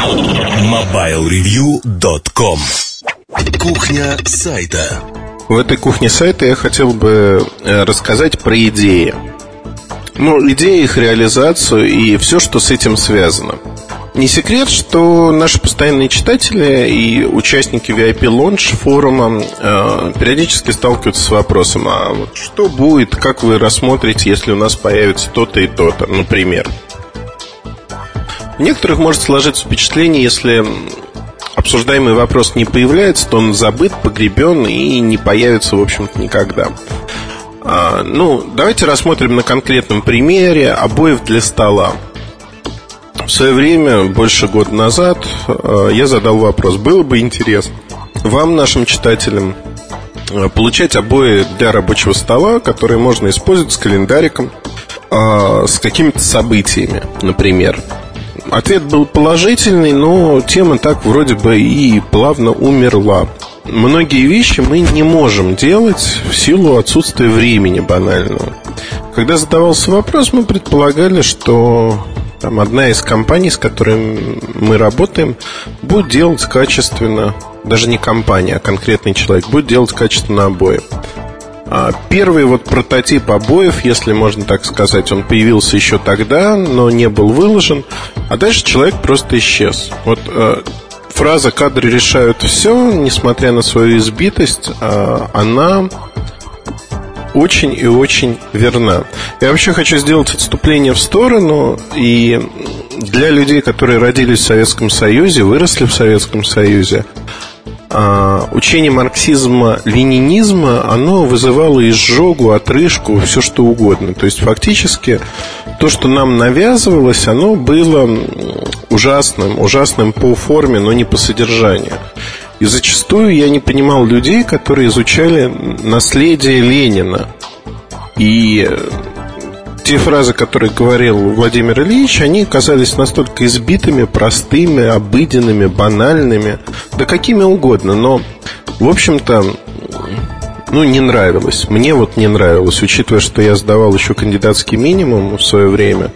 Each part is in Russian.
MobileReview.com Кухня сайта В этой кухне сайта я хотел бы э, рассказать про идеи. Ну, идеи, их реализацию и все, что с этим связано. Не секрет, что наши постоянные читатели и участники VIP Launch форума э, периодически сталкиваются с вопросом, а вот что будет, как вы рассмотрите, если у нас появится то-то и то-то, например. У некоторых может сложиться впечатление, если обсуждаемый вопрос не появляется, то он забыт, погребен и не появится, в общем-то, никогда. А, ну, давайте рассмотрим на конкретном примере обоев для стола. В свое время, больше года назад, а, я задал вопрос, было бы интересно вам, нашим читателям, а, получать обои для рабочего стола, которые можно использовать с календариком, а, с какими-то событиями, например. Ответ был положительный, но тема так вроде бы и плавно умерла. Многие вещи мы не можем делать в силу отсутствия времени банального. Когда задавался вопрос, мы предполагали, что там одна из компаний, с которой мы работаем, будет делать качественно, даже не компания, а конкретный человек, будет делать качественно обои. А первый вот прототип обоев, если можно так сказать, он появился еще тогда, но не был выложен, а дальше человек просто исчез. Вот э, фраза «кадры решают все», несмотря на свою избитость, э, она очень и очень верна. Я вообще хочу сделать отступление в сторону и для людей, которые родились в Советском Союзе, выросли в Советском Союзе, учение марксизма, ленинизма, оно вызывало изжогу, отрыжку, все что угодно. То есть фактически то, что нам навязывалось, оно было ужасным, ужасным по форме, но не по содержанию. И зачастую я не понимал людей, которые изучали наследие Ленина. И те фразы, которые говорил Владимир Ильич, они казались настолько избитыми, простыми, обыденными, банальными, да какими угодно, но, в общем-то, ну, не нравилось. Мне вот не нравилось, учитывая, что я сдавал еще кандидатский минимум в свое время.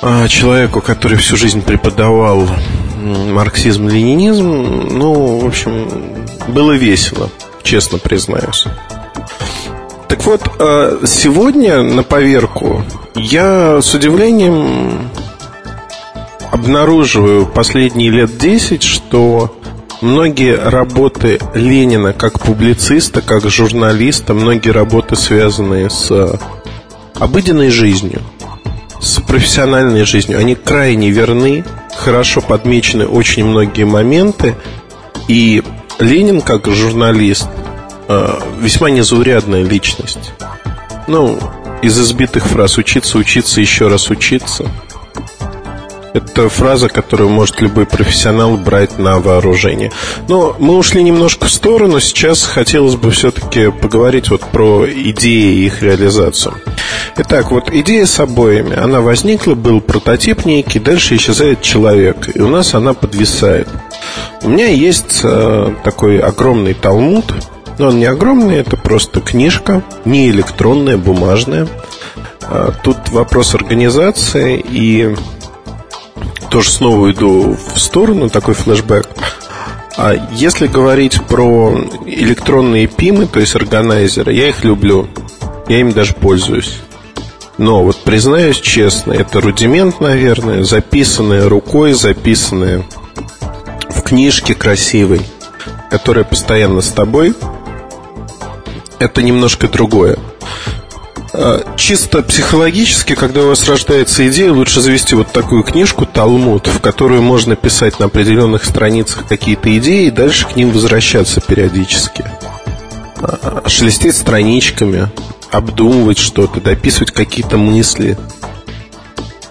А человеку, который всю жизнь преподавал марксизм, ленинизм, ну, в общем, было весело, честно признаюсь. Так вот, э, сегодня на поверку я с удивлением обнаруживаю последние лет 10, что многие работы Ленина как публициста, как журналиста, многие работы, связанные с обыденной жизнью, с профессиональной жизнью, они крайне верны, хорошо подмечены очень многие моменты, и Ленин как журналист – Э, весьма незаурядная личность. Ну, из избитых фраз «учиться, учиться, еще раз учиться» Это фраза, которую может любой профессионал брать на вооружение. Но мы ушли немножко в сторону. Сейчас хотелось бы все-таки поговорить вот про идеи и их реализацию. Итак, вот идея с обоями. Она возникла, был прототип некий, дальше исчезает человек. И у нас она подвисает. У меня есть э, такой огромный талмуд – но он не огромный, это просто книжка, не электронная, бумажная. А, тут вопрос организации и тоже снова уйду в сторону, такой флешбэк. А если говорить про электронные пимы, то есть органайзеры, я их люблю. Я им даже пользуюсь. Но вот признаюсь честно, это рудимент, наверное, записанное рукой, записанное в книжке красивой, которая постоянно с тобой – это немножко другое. А, чисто психологически, когда у вас рождается идея, лучше завести вот такую книжку «Талмуд», в которую можно писать на определенных страницах какие-то идеи и дальше к ним возвращаться периодически. А, шелестеть страничками, обдумывать что-то, дописывать какие-то мысли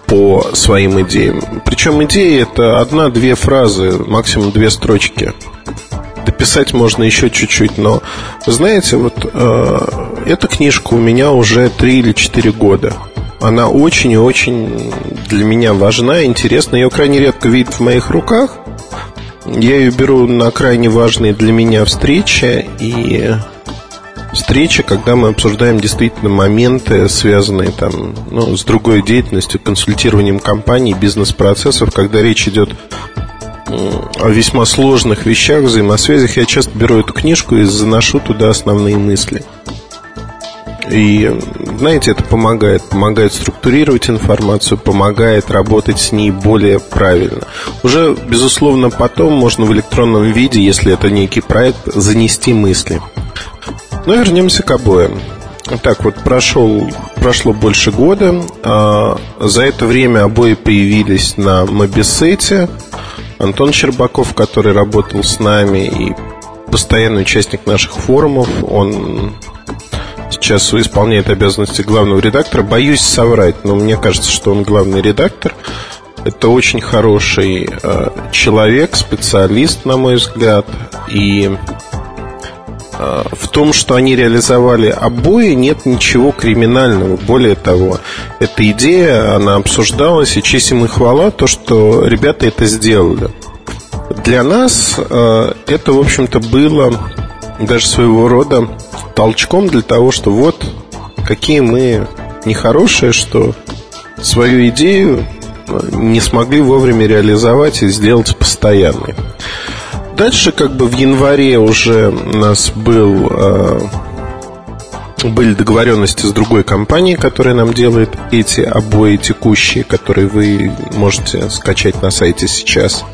по своим идеям. Причем идеи это одна-две фразы, максимум две строчки – дописать можно еще чуть-чуть, но знаете, вот э, эта книжка у меня уже 3 или 4 года. Она очень и очень для меня важна, интересна. Ее крайне редко видят в моих руках. Я ее беру на крайне важные для меня встречи и встреча, когда мы обсуждаем действительно моменты, связанные там, ну, с другой деятельностью, консультированием компаний, бизнес-процессов, когда речь идет о весьма сложных вещах, взаимосвязях. Я часто беру эту книжку и заношу туда основные мысли. И, знаете, это помогает. Помогает структурировать информацию, помогает работать с ней более правильно. Уже, безусловно, потом можно в электронном виде, если это некий проект, занести мысли. Но вернемся к обоим. Так вот, прошел, прошло больше года. А, за это время обои появились на Мобисете. Антон Щербаков, который работал с нами и постоянный участник наших форумов, он сейчас исполняет обязанности главного редактора. Боюсь соврать, но мне кажется, что он главный редактор. Это очень хороший э, человек, специалист, на мой взгляд. И в том, что они реализовали обои, нет ничего криминального. Более того, эта идея, она обсуждалась, и честь им и хвала, то, что ребята это сделали. Для нас э, это, в общем-то, было даже своего рода толчком для того, что вот какие мы нехорошие, что свою идею э, не смогли вовремя реализовать и сделать постоянной. Дальше, как бы в январе уже у нас был, э, были договоренности с другой компанией, которая нам делает эти обои текущие, которые вы можете скачать на сайте сейчас.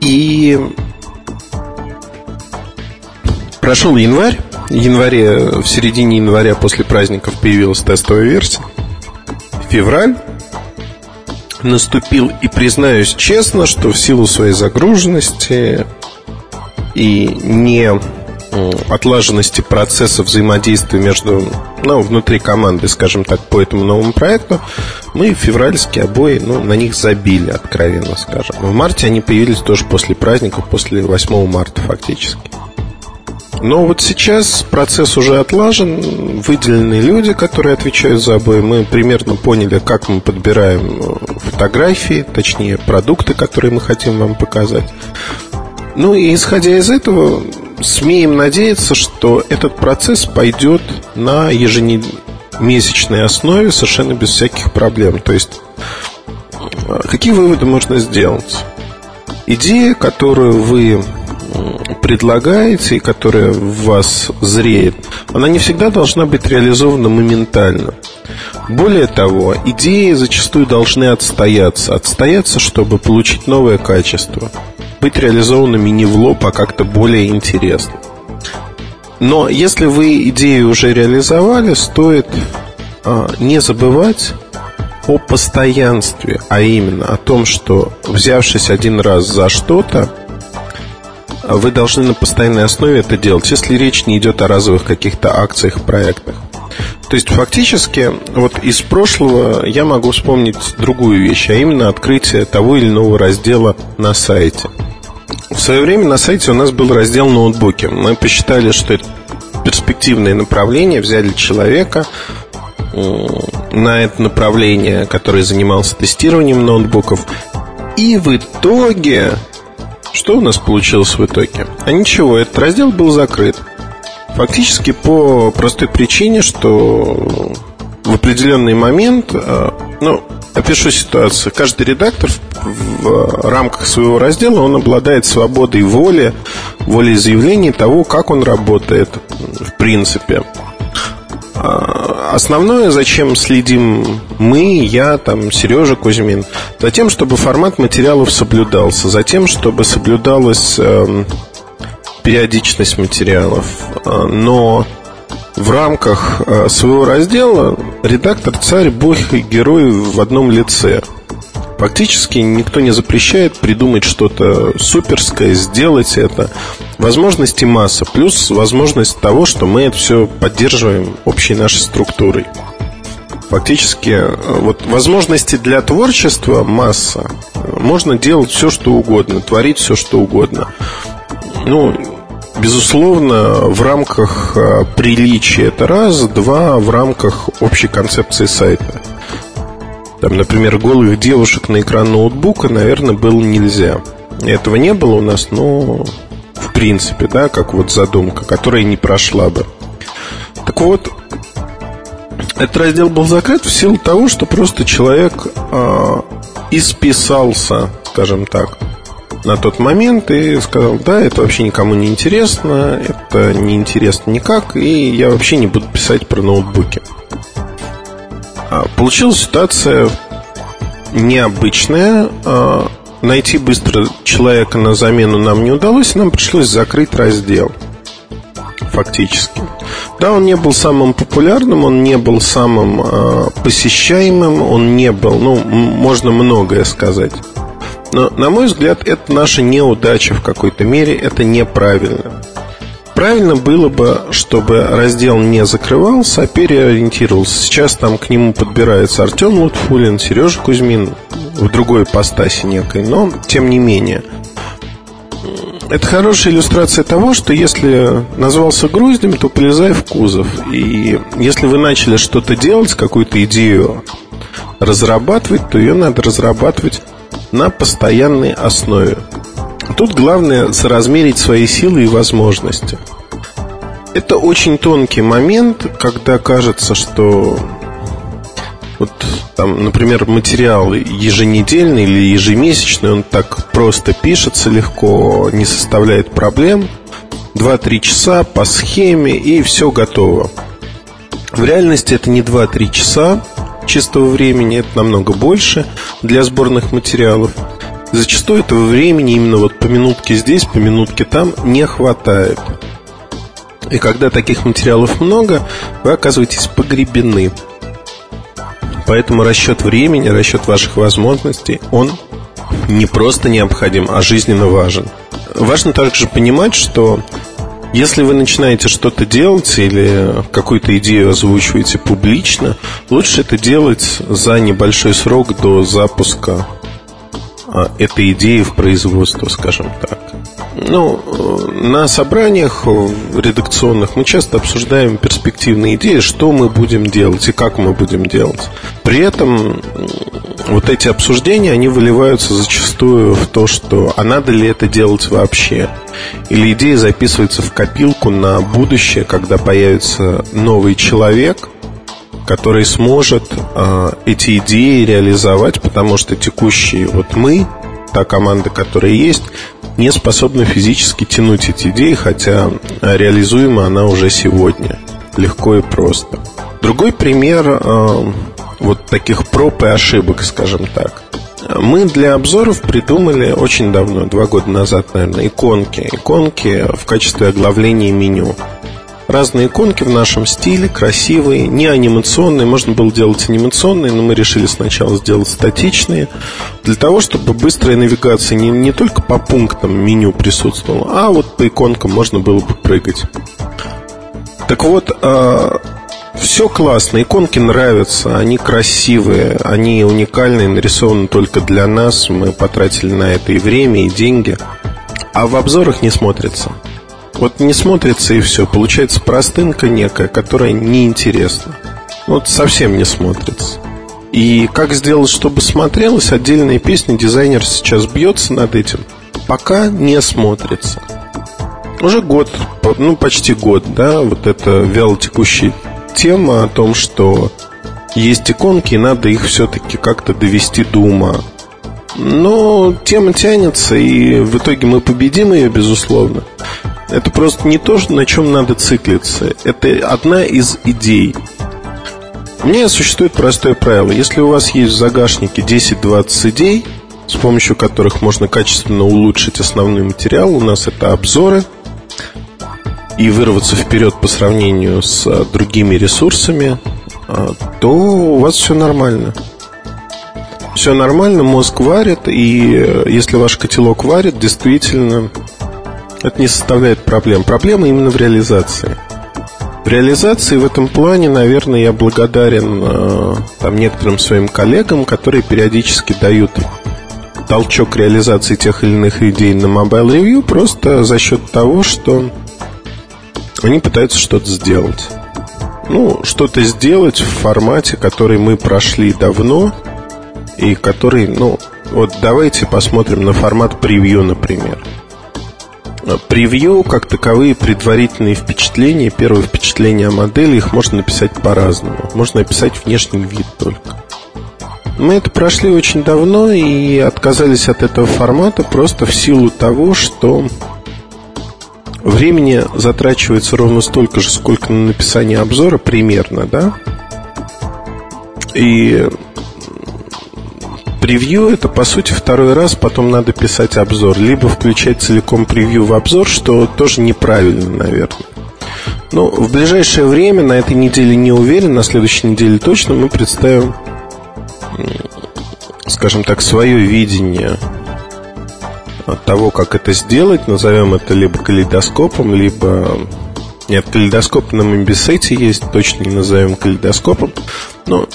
И прошел январь, в январе, в середине января после праздников появилась тестовая версия. Февраль наступил, и признаюсь честно, что в силу своей загруженности и не отлаженности процесса взаимодействия между, ну, внутри команды, скажем так, по этому новому проекту, мы февральские обои, ну, на них забили, откровенно скажем. В марте они появились тоже после праздников, после 8 марта фактически. Но вот сейчас процесс уже отлажен, выделены люди, которые отвечают за обои. Мы примерно поняли, как мы подбираем э, фотографии, точнее продукты, которые мы хотим вам показать. Ну и исходя из этого, смеем надеяться, что этот процесс пойдет на ежемесячной основе совершенно без всяких проблем. То есть, э, какие выводы можно сделать? Идея, которую вы предлагаете и которая в вас зреет, она не всегда должна быть реализована моментально. Более того, идеи зачастую должны отстояться. Отстояться, чтобы получить новое качество. Быть реализованными не в лоб, а как-то более интересно. Но если вы идею уже реализовали, стоит а, не забывать о постоянстве, а именно о том, что взявшись один раз за что-то, вы должны на постоянной основе это делать, если речь не идет о разовых каких-то акциях, проектах. То есть фактически вот из прошлого я могу вспомнить другую вещь, а именно открытие того или иного раздела на сайте. В свое время на сайте у нас был раздел ноутбуки. Мы посчитали, что это перспективное направление, взяли человека на это направление, который занимался тестированием ноутбуков. И в итоге что у нас получилось в итоге? А ничего, этот раздел был закрыт. Фактически по простой причине, что в определенный момент, э, ну, опишу ситуацию. Каждый редактор в рамках своего раздела, он обладает свободой воли, волей заявлений того, как он работает в принципе. А, основное, зачем следим мы, я, там, Сережа Кузьмин, за тем, чтобы формат материалов соблюдался, за тем, чтобы соблюдалась э, периодичность материалов. А, но в рамках э, своего раздела редактор царь, бог и герой в одном лице – Фактически никто не запрещает придумать что-то суперское, сделать это. Возможности масса, плюс возможность того, что мы это все поддерживаем общей нашей структурой. Фактически, вот возможности для творчества масса. Можно делать все, что угодно, творить все, что угодно. Ну, безусловно, в рамках а, приличия это раз, два, в рамках общей концепции сайта. Там, например, голых девушек на экран ноутбука, наверное, было нельзя. Этого не было у нас, но в принципе, да, как вот задумка, которая не прошла бы. Так вот, этот раздел был закрыт в силу того, что просто человек э, исписался, скажем так, на тот момент и сказал, да, это вообще никому не интересно, это не интересно никак, и я вообще не буду писать про ноутбуки. А, получилась ситуация необычная. Найти быстро человека на замену нам не удалось, нам пришлось закрыть раздел. Фактически. Да, он не был самым популярным, он не был самым э, посещаемым, он не был, ну, можно многое сказать. Но, на мой взгляд, это наша неудача в какой-то мере, это неправильно. Правильно было бы, чтобы раздел не закрывался, а переориентировался. Сейчас там к нему подбирается Артем Лутфулин, Сережа Кузьмин в другой ипостаси некой, но тем не менее. Это хорошая иллюстрация того, что если назвался груздем, то полезай в кузов. И если вы начали что-то делать, какую-то идею разрабатывать, то ее надо разрабатывать на постоянной основе. Тут главное соразмерить свои силы и возможности. Это очень тонкий момент, когда кажется, что вот там, например, материал еженедельный или ежемесячный, он так просто пишется легко, не составляет проблем. 2-3 часа по схеме и все готово. В реальности это не 2-3 часа чистого времени, это намного больше для сборных материалов. Зачастую этого времени именно вот по минутке здесь, по минутке там не хватает. И когда таких материалов много, вы оказываетесь погребены. Поэтому расчет времени, расчет ваших возможностей, он не просто необходим, а жизненно важен. Важно также понимать, что если вы начинаете что-то делать или какую-то идею озвучиваете публично, лучше это делать за небольшой срок до запуска этой идеи в производство, скажем так. Ну, на собраниях редакционных мы часто обсуждаем перспективные идеи, что мы будем делать и как мы будем делать. При этом вот эти обсуждения, они выливаются зачастую в то, что а надо ли это делать вообще. Или идея записывается в копилку на будущее, когда появится новый человек – который сможет э, эти идеи реализовать, потому что текущие вот мы, та команда, которая есть, не способна физически тянуть эти идеи, хотя реализуема она уже сегодня, легко и просто. Другой пример э, вот таких проб и ошибок, скажем так. Мы для обзоров придумали очень давно, два года назад, наверное, иконки. Иконки в качестве оглавления меню разные иконки в нашем стиле, красивые, не анимационные. Можно было делать анимационные, но мы решили сначала сделать статичные, для того, чтобы быстрая навигация не, не только по пунктам меню присутствовала, а вот по иконкам можно было бы прыгать. Так вот, э, все классно, иконки нравятся, они красивые, они уникальные, нарисованы только для нас, мы потратили на это и время, и деньги, а в обзорах не смотрится. Вот не смотрится и все. Получается простынка некая, которая неинтересна. Вот совсем не смотрится. И как сделать, чтобы смотрелось, отдельные песни дизайнер сейчас бьется над этим. Пока не смотрится. Уже год, ну почти год, да, вот эта вялотекущая тема о том, что есть иконки, и надо их все-таки как-то довести до ума. Но тема тянется, и в итоге мы победим ее, безусловно. Это просто не то, на чем надо циклиться. Это одна из идей. У меня существует простое правило. Если у вас есть в загашнике 10-20 идей, с помощью которых можно качественно улучшить основной материал, у нас это обзоры, и вырваться вперед по сравнению с а, другими ресурсами, а, то у вас все нормально. Все нормально, мозг варит, и э, если ваш котелок варит, действительно это не составляет проблем. Проблема именно в реализации. В реализации в этом плане, наверное, я благодарен э, там, некоторым своим коллегам, которые периодически дают толчок реализации тех или иных идей на Mobile Review просто за счет того, что они пытаются что-то сделать. Ну, что-то сделать в формате, который мы прошли давно и который, ну, вот давайте посмотрим на формат превью, например. Превью, как таковые предварительные впечатления, первые впечатления о модели, их можно написать по-разному. Можно написать внешний вид только. Мы это прошли очень давно и отказались от этого формата просто в силу того, что времени затрачивается ровно столько же, сколько на написание обзора примерно, да? И превью это по сути второй раз, потом надо писать обзор, либо включать целиком превью в обзор, что тоже неправильно, наверное. Но в ближайшее время, на этой неделе не уверен, на следующей неделе точно мы представим скажем так, свое видение того, как это сделать. Назовем это либо калейдоскопом, либо... Нет, калейдоскоп на Мобисете есть, точно не назовем калейдоскопом. Но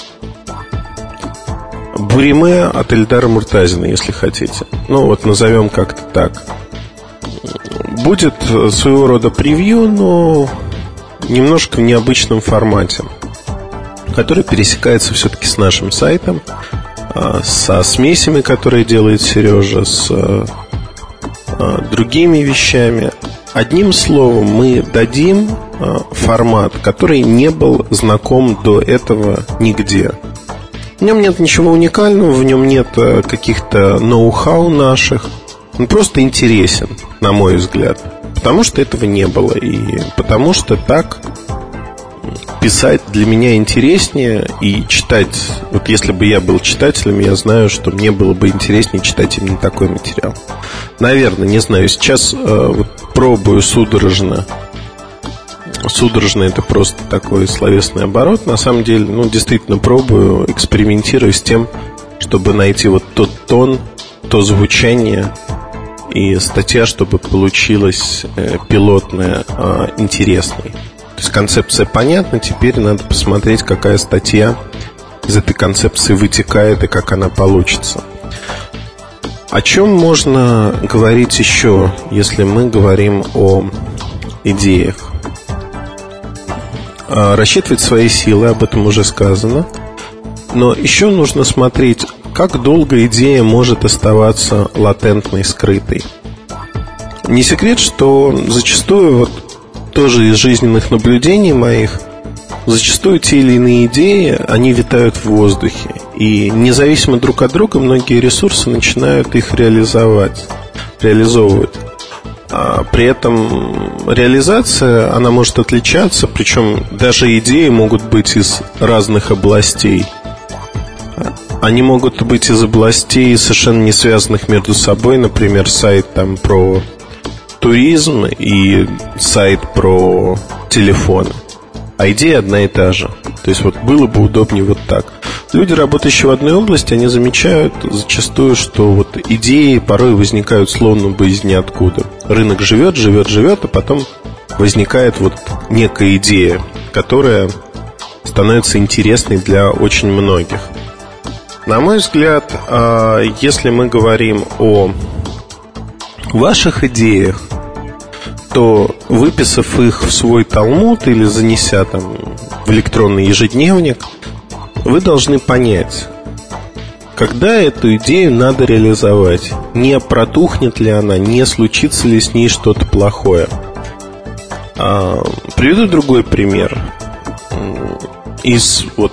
Буриме от Эльдара Муртазина, если хотите. Ну, вот назовем как-то так. Будет своего рода превью, но немножко в необычном формате, который пересекается все-таки с нашим сайтом. А, со смесями, которые делает Сережа, с а, а, другими вещами. Одним словом, мы дадим формат, который не был знаком до этого нигде. В нем нет ничего уникального, в нем нет каких-то ноу-хау наших. Он просто интересен, на мой взгляд. Потому что этого не было. И потому что так писать для меня интереснее и читать. Вот если бы я был читателем, я знаю, что мне было бы интереснее читать именно такой материал. Наверное, не знаю. Сейчас э, вот пробую судорожно. Судорожно это просто такой словесный оборот. На самом деле, ну, действительно пробую, экспериментирую с тем, чтобы найти вот тот тон, то звучание и статья, чтобы получилась э, пилотная, э, интересной есть концепция понятна, теперь надо посмотреть, какая статья из этой концепции вытекает и как она получится. О чем можно говорить еще, если мы говорим о идеях? А, рассчитывать свои силы, об этом уже сказано. Но еще нужно смотреть, как долго идея может оставаться латентной, скрытой. Не секрет, что зачастую вот тоже из жизненных наблюдений моих, зачастую те или иные идеи, они витают в воздухе. И независимо друг от друга многие ресурсы начинают их реализовать, реализовывать. А при этом реализация, она может отличаться, причем даже идеи могут быть из разных областей. Они могут быть из областей, совершенно не связанных между собой, например, сайт там про туризм и сайт про телефоны. А идея одна и та же. То есть вот было бы удобнее вот так. Люди, работающие в одной области, они замечают зачастую, что вот идеи порой возникают словно бы из ниоткуда. Рынок живет, живет, живет, а потом возникает вот некая идея, которая становится интересной для очень многих. На мой взгляд, а, если мы говорим о ваших идеях, то выписав их в свой талмуд или занеся там в электронный ежедневник, вы должны понять, когда эту идею надо реализовать, не протухнет ли она, не случится ли с ней что-то плохое. А, приведу другой пример. Из, вот,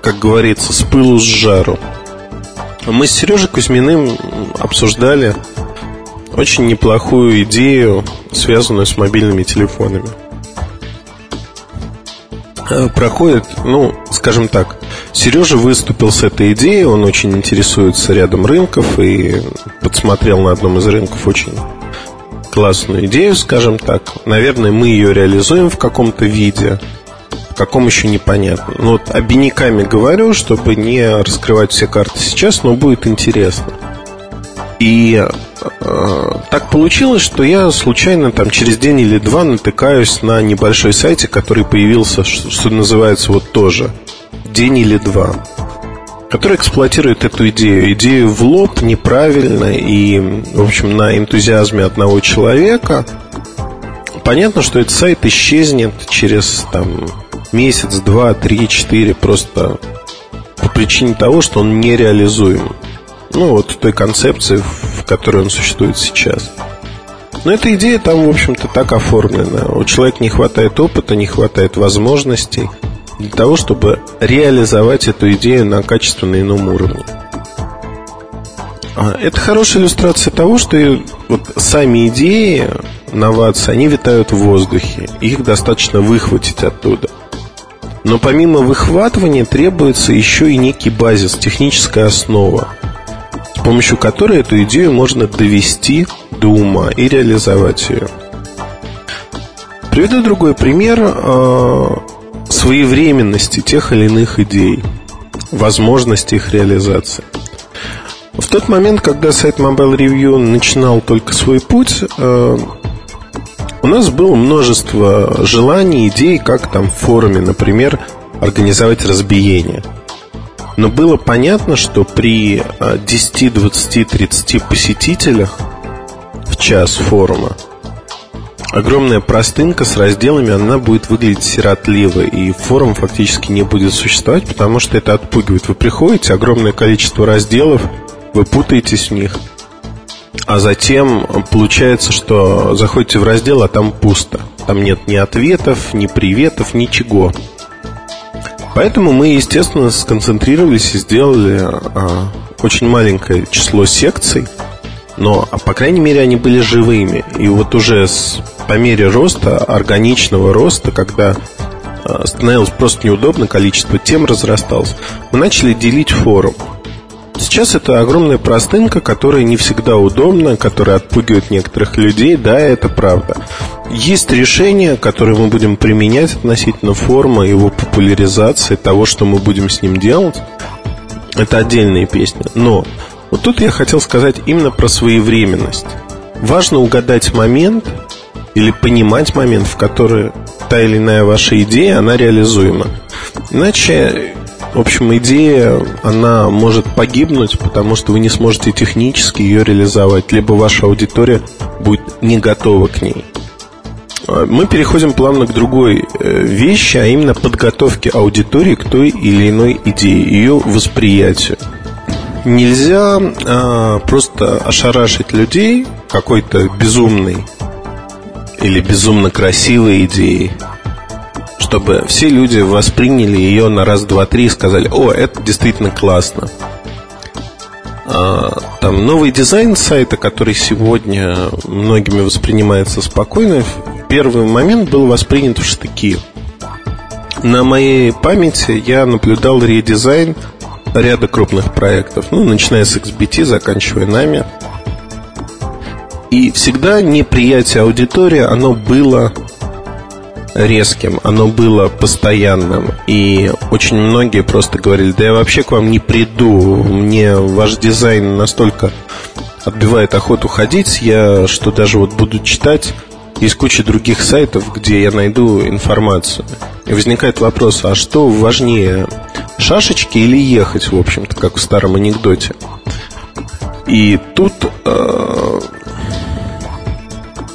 как говорится, с пылу с жару. Мы с Сережей Кузьминым обсуждали очень неплохую идею, связанную с мобильными телефонами. Э, проходит, ну, скажем так, Сережа выступил с этой идеей, он очень интересуется рядом рынков и подсмотрел на одном из рынков очень классную идею, скажем так. Наверное, мы ее реализуем в каком-то виде, в каком еще непонятно. Но вот обиняками говорю, чтобы не раскрывать все карты сейчас, но будет интересно. И так получилось, что я случайно там через день или два натыкаюсь на небольшой сайте, который появился, что, называется вот тоже день или два, который эксплуатирует эту идею. Идею в лоб неправильно и, в общем, на энтузиазме одного человека. Понятно, что этот сайт исчезнет через там месяц, два, три, четыре, просто по причине того, что он нереализуем. Ну, вот той концепции, которой он существует сейчас. Но эта идея там, в общем-то, так оформлена. У человека не хватает опыта, не хватает возможностей для того, чтобы реализовать эту идею на качественно ином уровне. А, это хорошая иллюстрация того, что вот сами идеи, новации, они витают в воздухе. Их достаточно выхватить оттуда. Но помимо выхватывания требуется еще и некий базис, техническая основа, помощью которой эту идею можно довести до ума и реализовать ее. Приведу другой пример э, своевременности тех или иных идей, возможности их реализации. В тот момент, когда сайт Mobile Review начинал только свой путь, э, у нас было множество желаний, идей, как там в форуме, например, организовать разбиение. Но было понятно, что при 10, 20, 30 посетителях в час форума огромная простынка с разделами, она будет выглядеть сиротливо, и форум фактически не будет существовать, потому что это отпугивает. Вы приходите, огромное количество разделов, вы путаетесь в них – а затем получается, что заходите в раздел, а там пусто. Там нет ни ответов, ни приветов, ничего. Поэтому мы, естественно, сконцентрировались и сделали а, очень маленькое число секций, но, по крайней мере, они были живыми. И вот уже с, по мере роста, органичного роста, когда а, становилось просто неудобно, количество тем разрасталось, мы начали делить форум. Сейчас это огромная простынка, которая не всегда удобна, которая отпугивает некоторых людей. Да, это правда. Есть решения, которые мы будем применять относительно формы, его популяризации, того, что мы будем с ним делать. Это отдельные песни. Но вот тут я хотел сказать именно про своевременность. Важно угадать момент или понимать момент, в который та или иная ваша идея, она реализуема. Иначе в общем, идея, она может погибнуть, потому что вы не сможете технически ее реализовать, либо ваша аудитория будет не готова к ней. А, мы переходим плавно к другой э, вещи, а именно подготовке аудитории к той или иной идее, ее восприятию. Нельзя а, просто ошарашить людей какой-то безумной или безумно красивой идеей чтобы все люди восприняли ее на раз, два, три и сказали, о, это действительно классно. А, там новый дизайн сайта, который сегодня многими воспринимается спокойно, в первый момент был воспринят в штыки. На моей памяти я наблюдал редизайн ряда крупных проектов, ну, начиная с XBT, заканчивая нами. И всегда неприятие аудитории, оно было резким, оно было постоянным. И очень многие просто говорили, да я вообще к вам не приду, мне ваш дизайн настолько отбивает охоту ходить, я что даже вот буду читать из кучи других сайтов, где я найду информацию. И возникает вопрос, а что важнее, шашечки или ехать, в общем-то, как в старом анекдоте? И тут, э,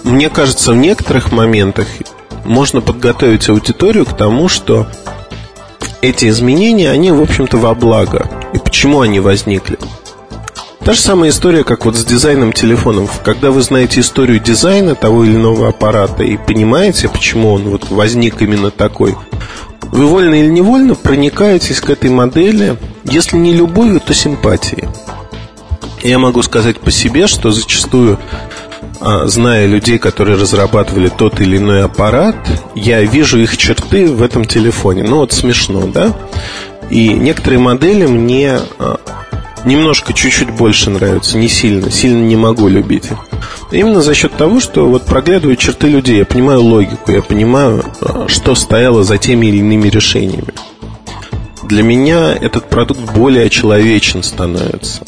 мне кажется, в некоторых моментах можно подготовить аудиторию к тому, что эти изменения, они, в общем-то, во благо. И почему они возникли? Та же самая история, как вот с дизайном телефонов. Когда вы знаете историю дизайна того или иного аппарата и понимаете, почему он вот возник именно такой, вы вольно или невольно проникаетесь к этой модели, если не любовью, то симпатией. Я могу сказать по себе, что зачастую зная людей, которые разрабатывали тот или иной аппарат, я вижу их черты в этом телефоне. Ну вот смешно, да? И некоторые модели мне а, немножко чуть-чуть больше нравятся, не сильно, сильно не могу любить их. Именно за счет того, что вот проглядываю черты людей, я понимаю логику, я понимаю, а, что стояло за теми или иными решениями. Для меня этот продукт более человечен становится.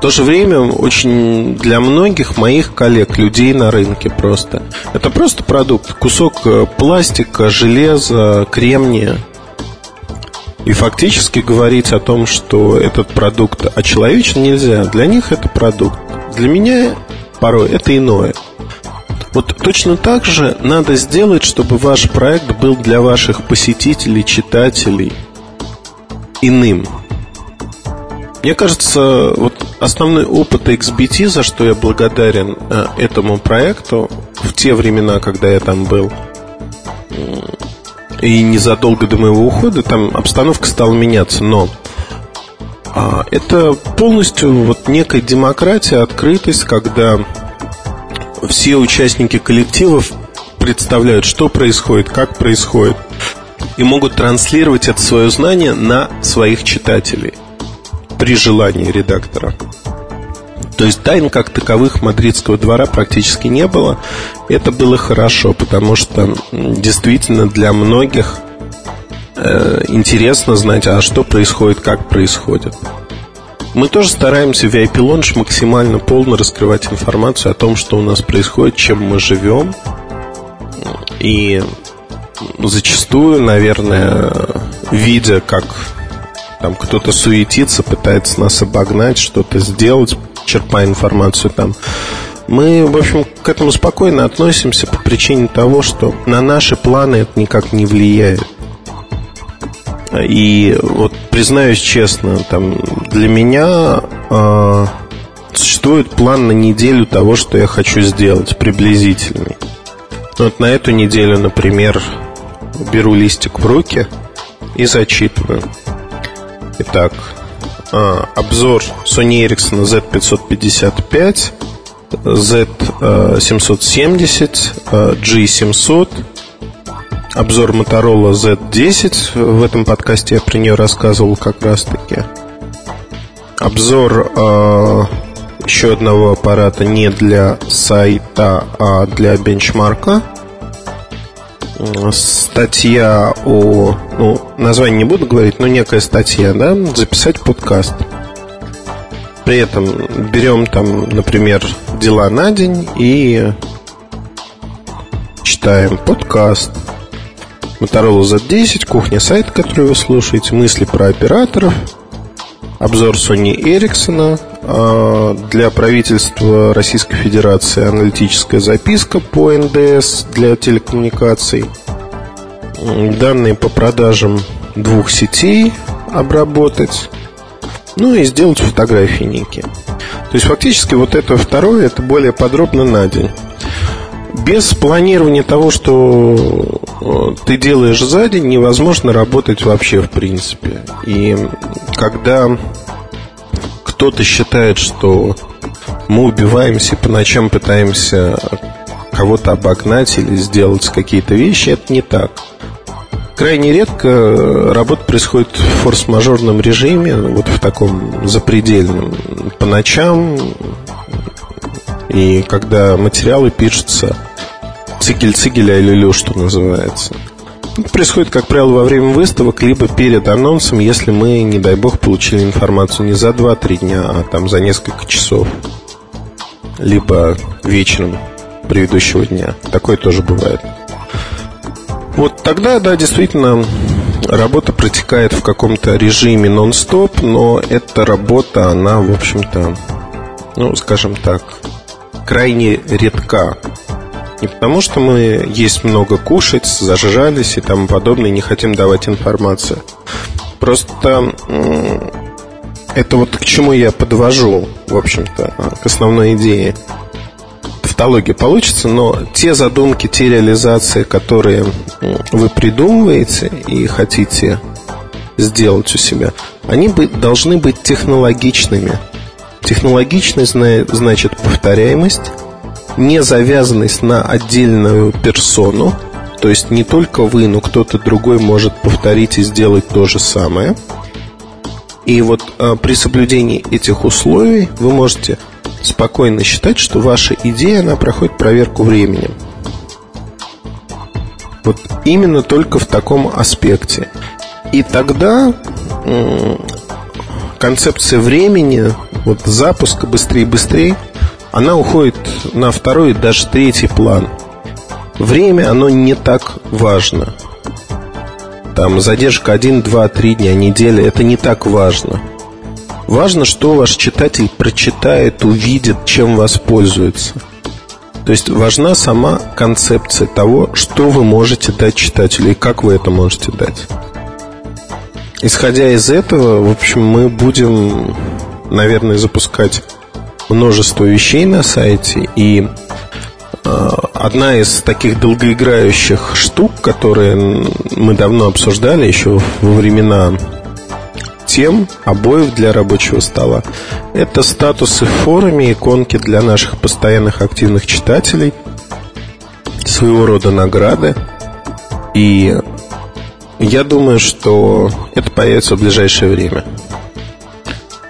В то же время очень для многих моих коллег, людей на рынке просто. Это просто продукт, кусок э, пластика, железа, кремния. И фактически говорить о том, что этот продукт очеловечен нельзя. Для них это продукт. Для меня порой это иное. Вот точно так же надо сделать, чтобы ваш проект был для ваших посетителей, читателей иным. Мне кажется, вот основной опыт XBT, за что я благодарен э, этому проекту в те времена, когда я там был, и незадолго до моего ухода, там обстановка стала меняться, но а, это полностью вот некая демократия, открытость, когда все участники коллективов представляют, что происходит, как происходит, и могут транслировать это свое знание на своих читателей при желании редактора. То есть тайн как таковых мадридского двора практически не было. Это было хорошо, потому что действительно для многих э, интересно знать, а что происходит, как происходит. Мы тоже стараемся в VIP Launch максимально полно раскрывать информацию о том, что у нас происходит, чем мы живем. И зачастую, наверное, видя, как там кто-то суетится, пытается нас обогнать, что-то сделать, черпая информацию там. Мы, в общем, к этому спокойно относимся по причине того, что на наши планы это никак не влияет. И вот признаюсь честно, там для меня э, существует план на неделю того, что я хочу сделать, приблизительный. Вот на эту неделю, например, беру листик в руки и зачитываю. Итак, а, обзор Sony Ericsson Z555, Z770, G700, обзор Motorola Z10. В этом подкасте я про нее рассказывал как раз таки. Обзор э, еще одного аппарата не для сайта, а для бенчмарка – статья о... Ну, название не буду говорить, но некая статья, да, записать подкаст. При этом берем там, например, дела на день и читаем подкаст. Motorola Z10, кухня сайт, который вы слушаете, мысли про операторов, обзор Sony Ericsson, а, для правительства Российской Федерации аналитическая записка по НДС для телекоммуникаций, данные по продажам двух сетей обработать, ну и сделать фотографии некие. То есть фактически вот это второе, это более подробно на день. Без планирования того, что э, ты делаешь за день, невозможно работать вообще в принципе. И когда кто-то считает, что мы убиваемся по ночам пытаемся кого-то обогнать или сделать какие-то вещи, это не так. Крайне редко работа происходит в форс-мажорном режиме, вот в таком запредельном, по ночам, и когда материалы пишутся цигель-цигеля или лю, что называется – это происходит, как правило, во время выставок, либо перед анонсом, если мы, не дай бог, получили информацию не за 2-3 дня, а там за несколько часов. Либо вечером предыдущего дня. Такое тоже бывает. Вот тогда, да, действительно, работа протекает в каком-то режиме нон-стоп, но эта работа, она, в общем-то, ну, скажем так, крайне редка. Не потому, что мы есть много кушать, зажрались и тому подобное, не хотим давать информацию. Просто это вот к чему я подвожу, в общем-то, к основной идее. Тавтология получится, но те задумки, те реализации, которые вы придумываете и хотите сделать у себя, они должны быть технологичными. Технологичность значит повторяемость, не завязанность на отдельную персону, то есть не только вы, но кто-то другой может повторить и сделать то же самое. И вот а, при соблюдении этих условий вы можете спокойно считать, что ваша идея, она проходит проверку временем. Вот именно только в таком аспекте. И тогда концепция времени, вот запуска быстрее быстрее – она уходит на второй, даже третий план. Время, оно не так важно. Там задержка 1, 2, 3 дня, неделя, это не так важно. Важно, что ваш читатель прочитает, увидит, чем воспользуется. То есть важна сама концепция того, что вы можете дать читателю и как вы это можете дать. Исходя из этого, в общем, мы будем наверное, запускать множество вещей на сайте. И э, одна из таких долгоиграющих штук, которые мы давно обсуждали еще во времена тем, обоев для рабочего стола. Это статусы в форуме, иконки для наших постоянных активных читателей, своего рода награды. И я думаю, что это появится в ближайшее время.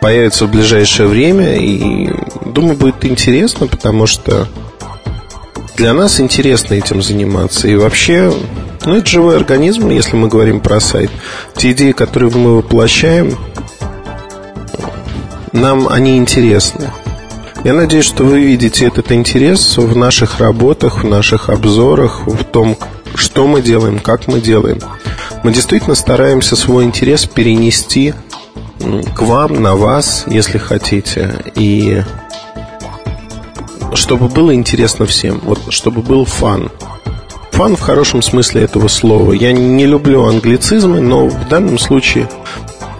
Появится в ближайшее время, и думаю, будет интересно, потому что для нас интересно этим заниматься. И вообще ну, это живой организм, если мы говорим про сайт. Те идеи, которые мы воплощаем, нам они интересны. Я надеюсь, что вы видите этот интерес в наших работах, в наших обзорах, в том, что мы делаем, как мы делаем. Мы действительно стараемся свой интерес перенести к вам, на вас, если хотите. И чтобы было интересно всем, вот чтобы был фан фан в хорошем смысле этого слова. Я не люблю англицизмы, но в данном случае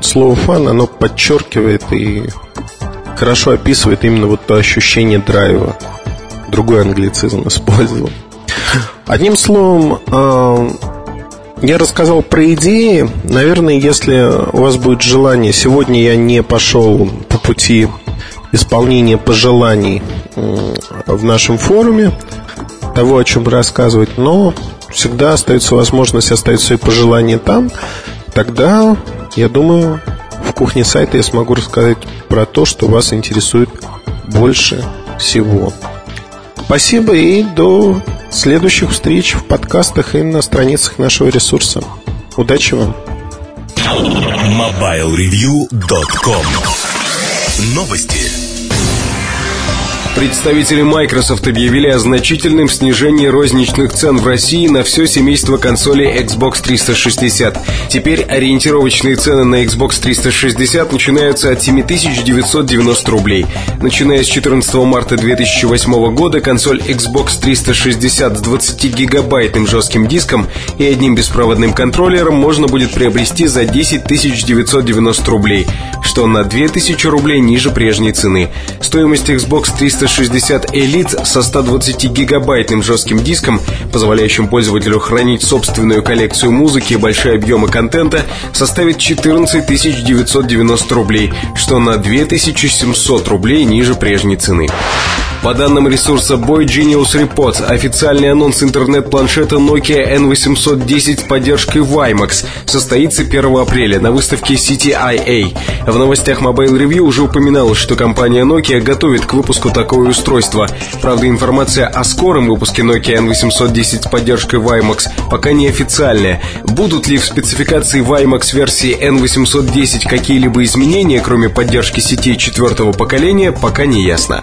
слово фан, оно подчеркивает и хорошо описывает именно вот то ощущение драйва. Другой англицизм использовал. Одним словом, а, я рассказал про идеи. Наверное, если у вас будет желание, сегодня я не пошел по пути исполнения пожеланий в нашем форуме того, о чем рассказывать, но всегда остается возможность оставить свои пожелания там. Тогда, я думаю, в кухне сайта я смогу рассказать про то, что вас интересует больше всего. Спасибо и до следующих встреч в подкастах и на страницах нашего ресурса. Удачи вам! MobileReview.com Новости Представители Microsoft объявили о значительном снижении розничных цен в России на все семейство консолей Xbox 360. Теперь ориентировочные цены на Xbox 360 начинаются от 7990 рублей. Начиная с 14 марта 2008 года консоль Xbox 360 с 20-гигабайтным жестким диском и одним беспроводным контроллером можно будет приобрести за 10 990 рублей, что на 2000 рублей ниже прежней цены. Стоимость Xbox 360 360 Elite со 120-гигабайтным жестким диском, позволяющим пользователю хранить собственную коллекцию музыки и большие объемы контента, составит 14 990 рублей, что на 2700 рублей ниже прежней цены. По данным ресурса Boy Genius Report, официальный анонс интернет-планшета Nokia N810 с поддержкой WiMAX состоится 1 апреля на выставке CTIA. В новостях Mobile Review уже упоминалось, что компания Nokia готовит к выпуску такое устройство. Правда, информация о скором выпуске Nokia N810 с поддержкой WiMAX пока не официальная. Будут ли в спецификации WiMAX версии N810 какие-либо изменения, кроме поддержки сетей четвертого поколения, пока не ясно.